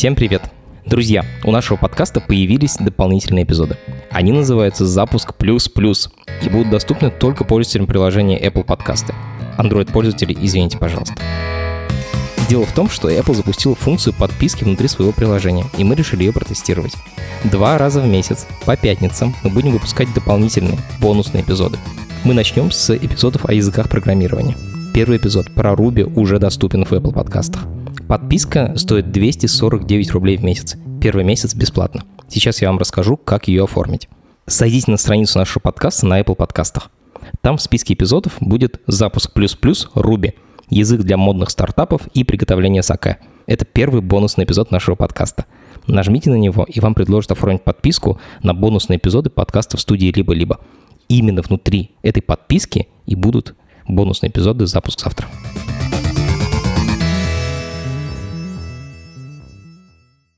Всем привет! Друзья, у нашего подкаста появились дополнительные эпизоды. Они называются «Запуск плюс плюс» и будут доступны только пользователям приложения Apple Podcasts. Android-пользователи, извините, пожалуйста. Дело в том, что Apple запустила функцию подписки внутри своего приложения, и мы решили ее протестировать. Два раза в месяц, по пятницам, мы будем выпускать дополнительные, бонусные эпизоды. Мы начнем с эпизодов о языках программирования. Первый эпизод про Ruby уже доступен в Apple подкастах. Подписка стоит 249 рублей в месяц. Первый месяц бесплатно. Сейчас я вам расскажу, как ее оформить. Сойдите на страницу нашего подкаста на Apple подкастах. Там в списке эпизодов будет запуск плюс-плюс Ruby, язык для модных стартапов и приготовление саке. Это первый бонусный эпизод нашего подкаста. Нажмите на него, и вам предложат оформить подписку на бонусные эпизоды подкаста в студии «Либо-либо». Именно внутри этой подписки и будут бонусные эпизоды «Запуск завтра».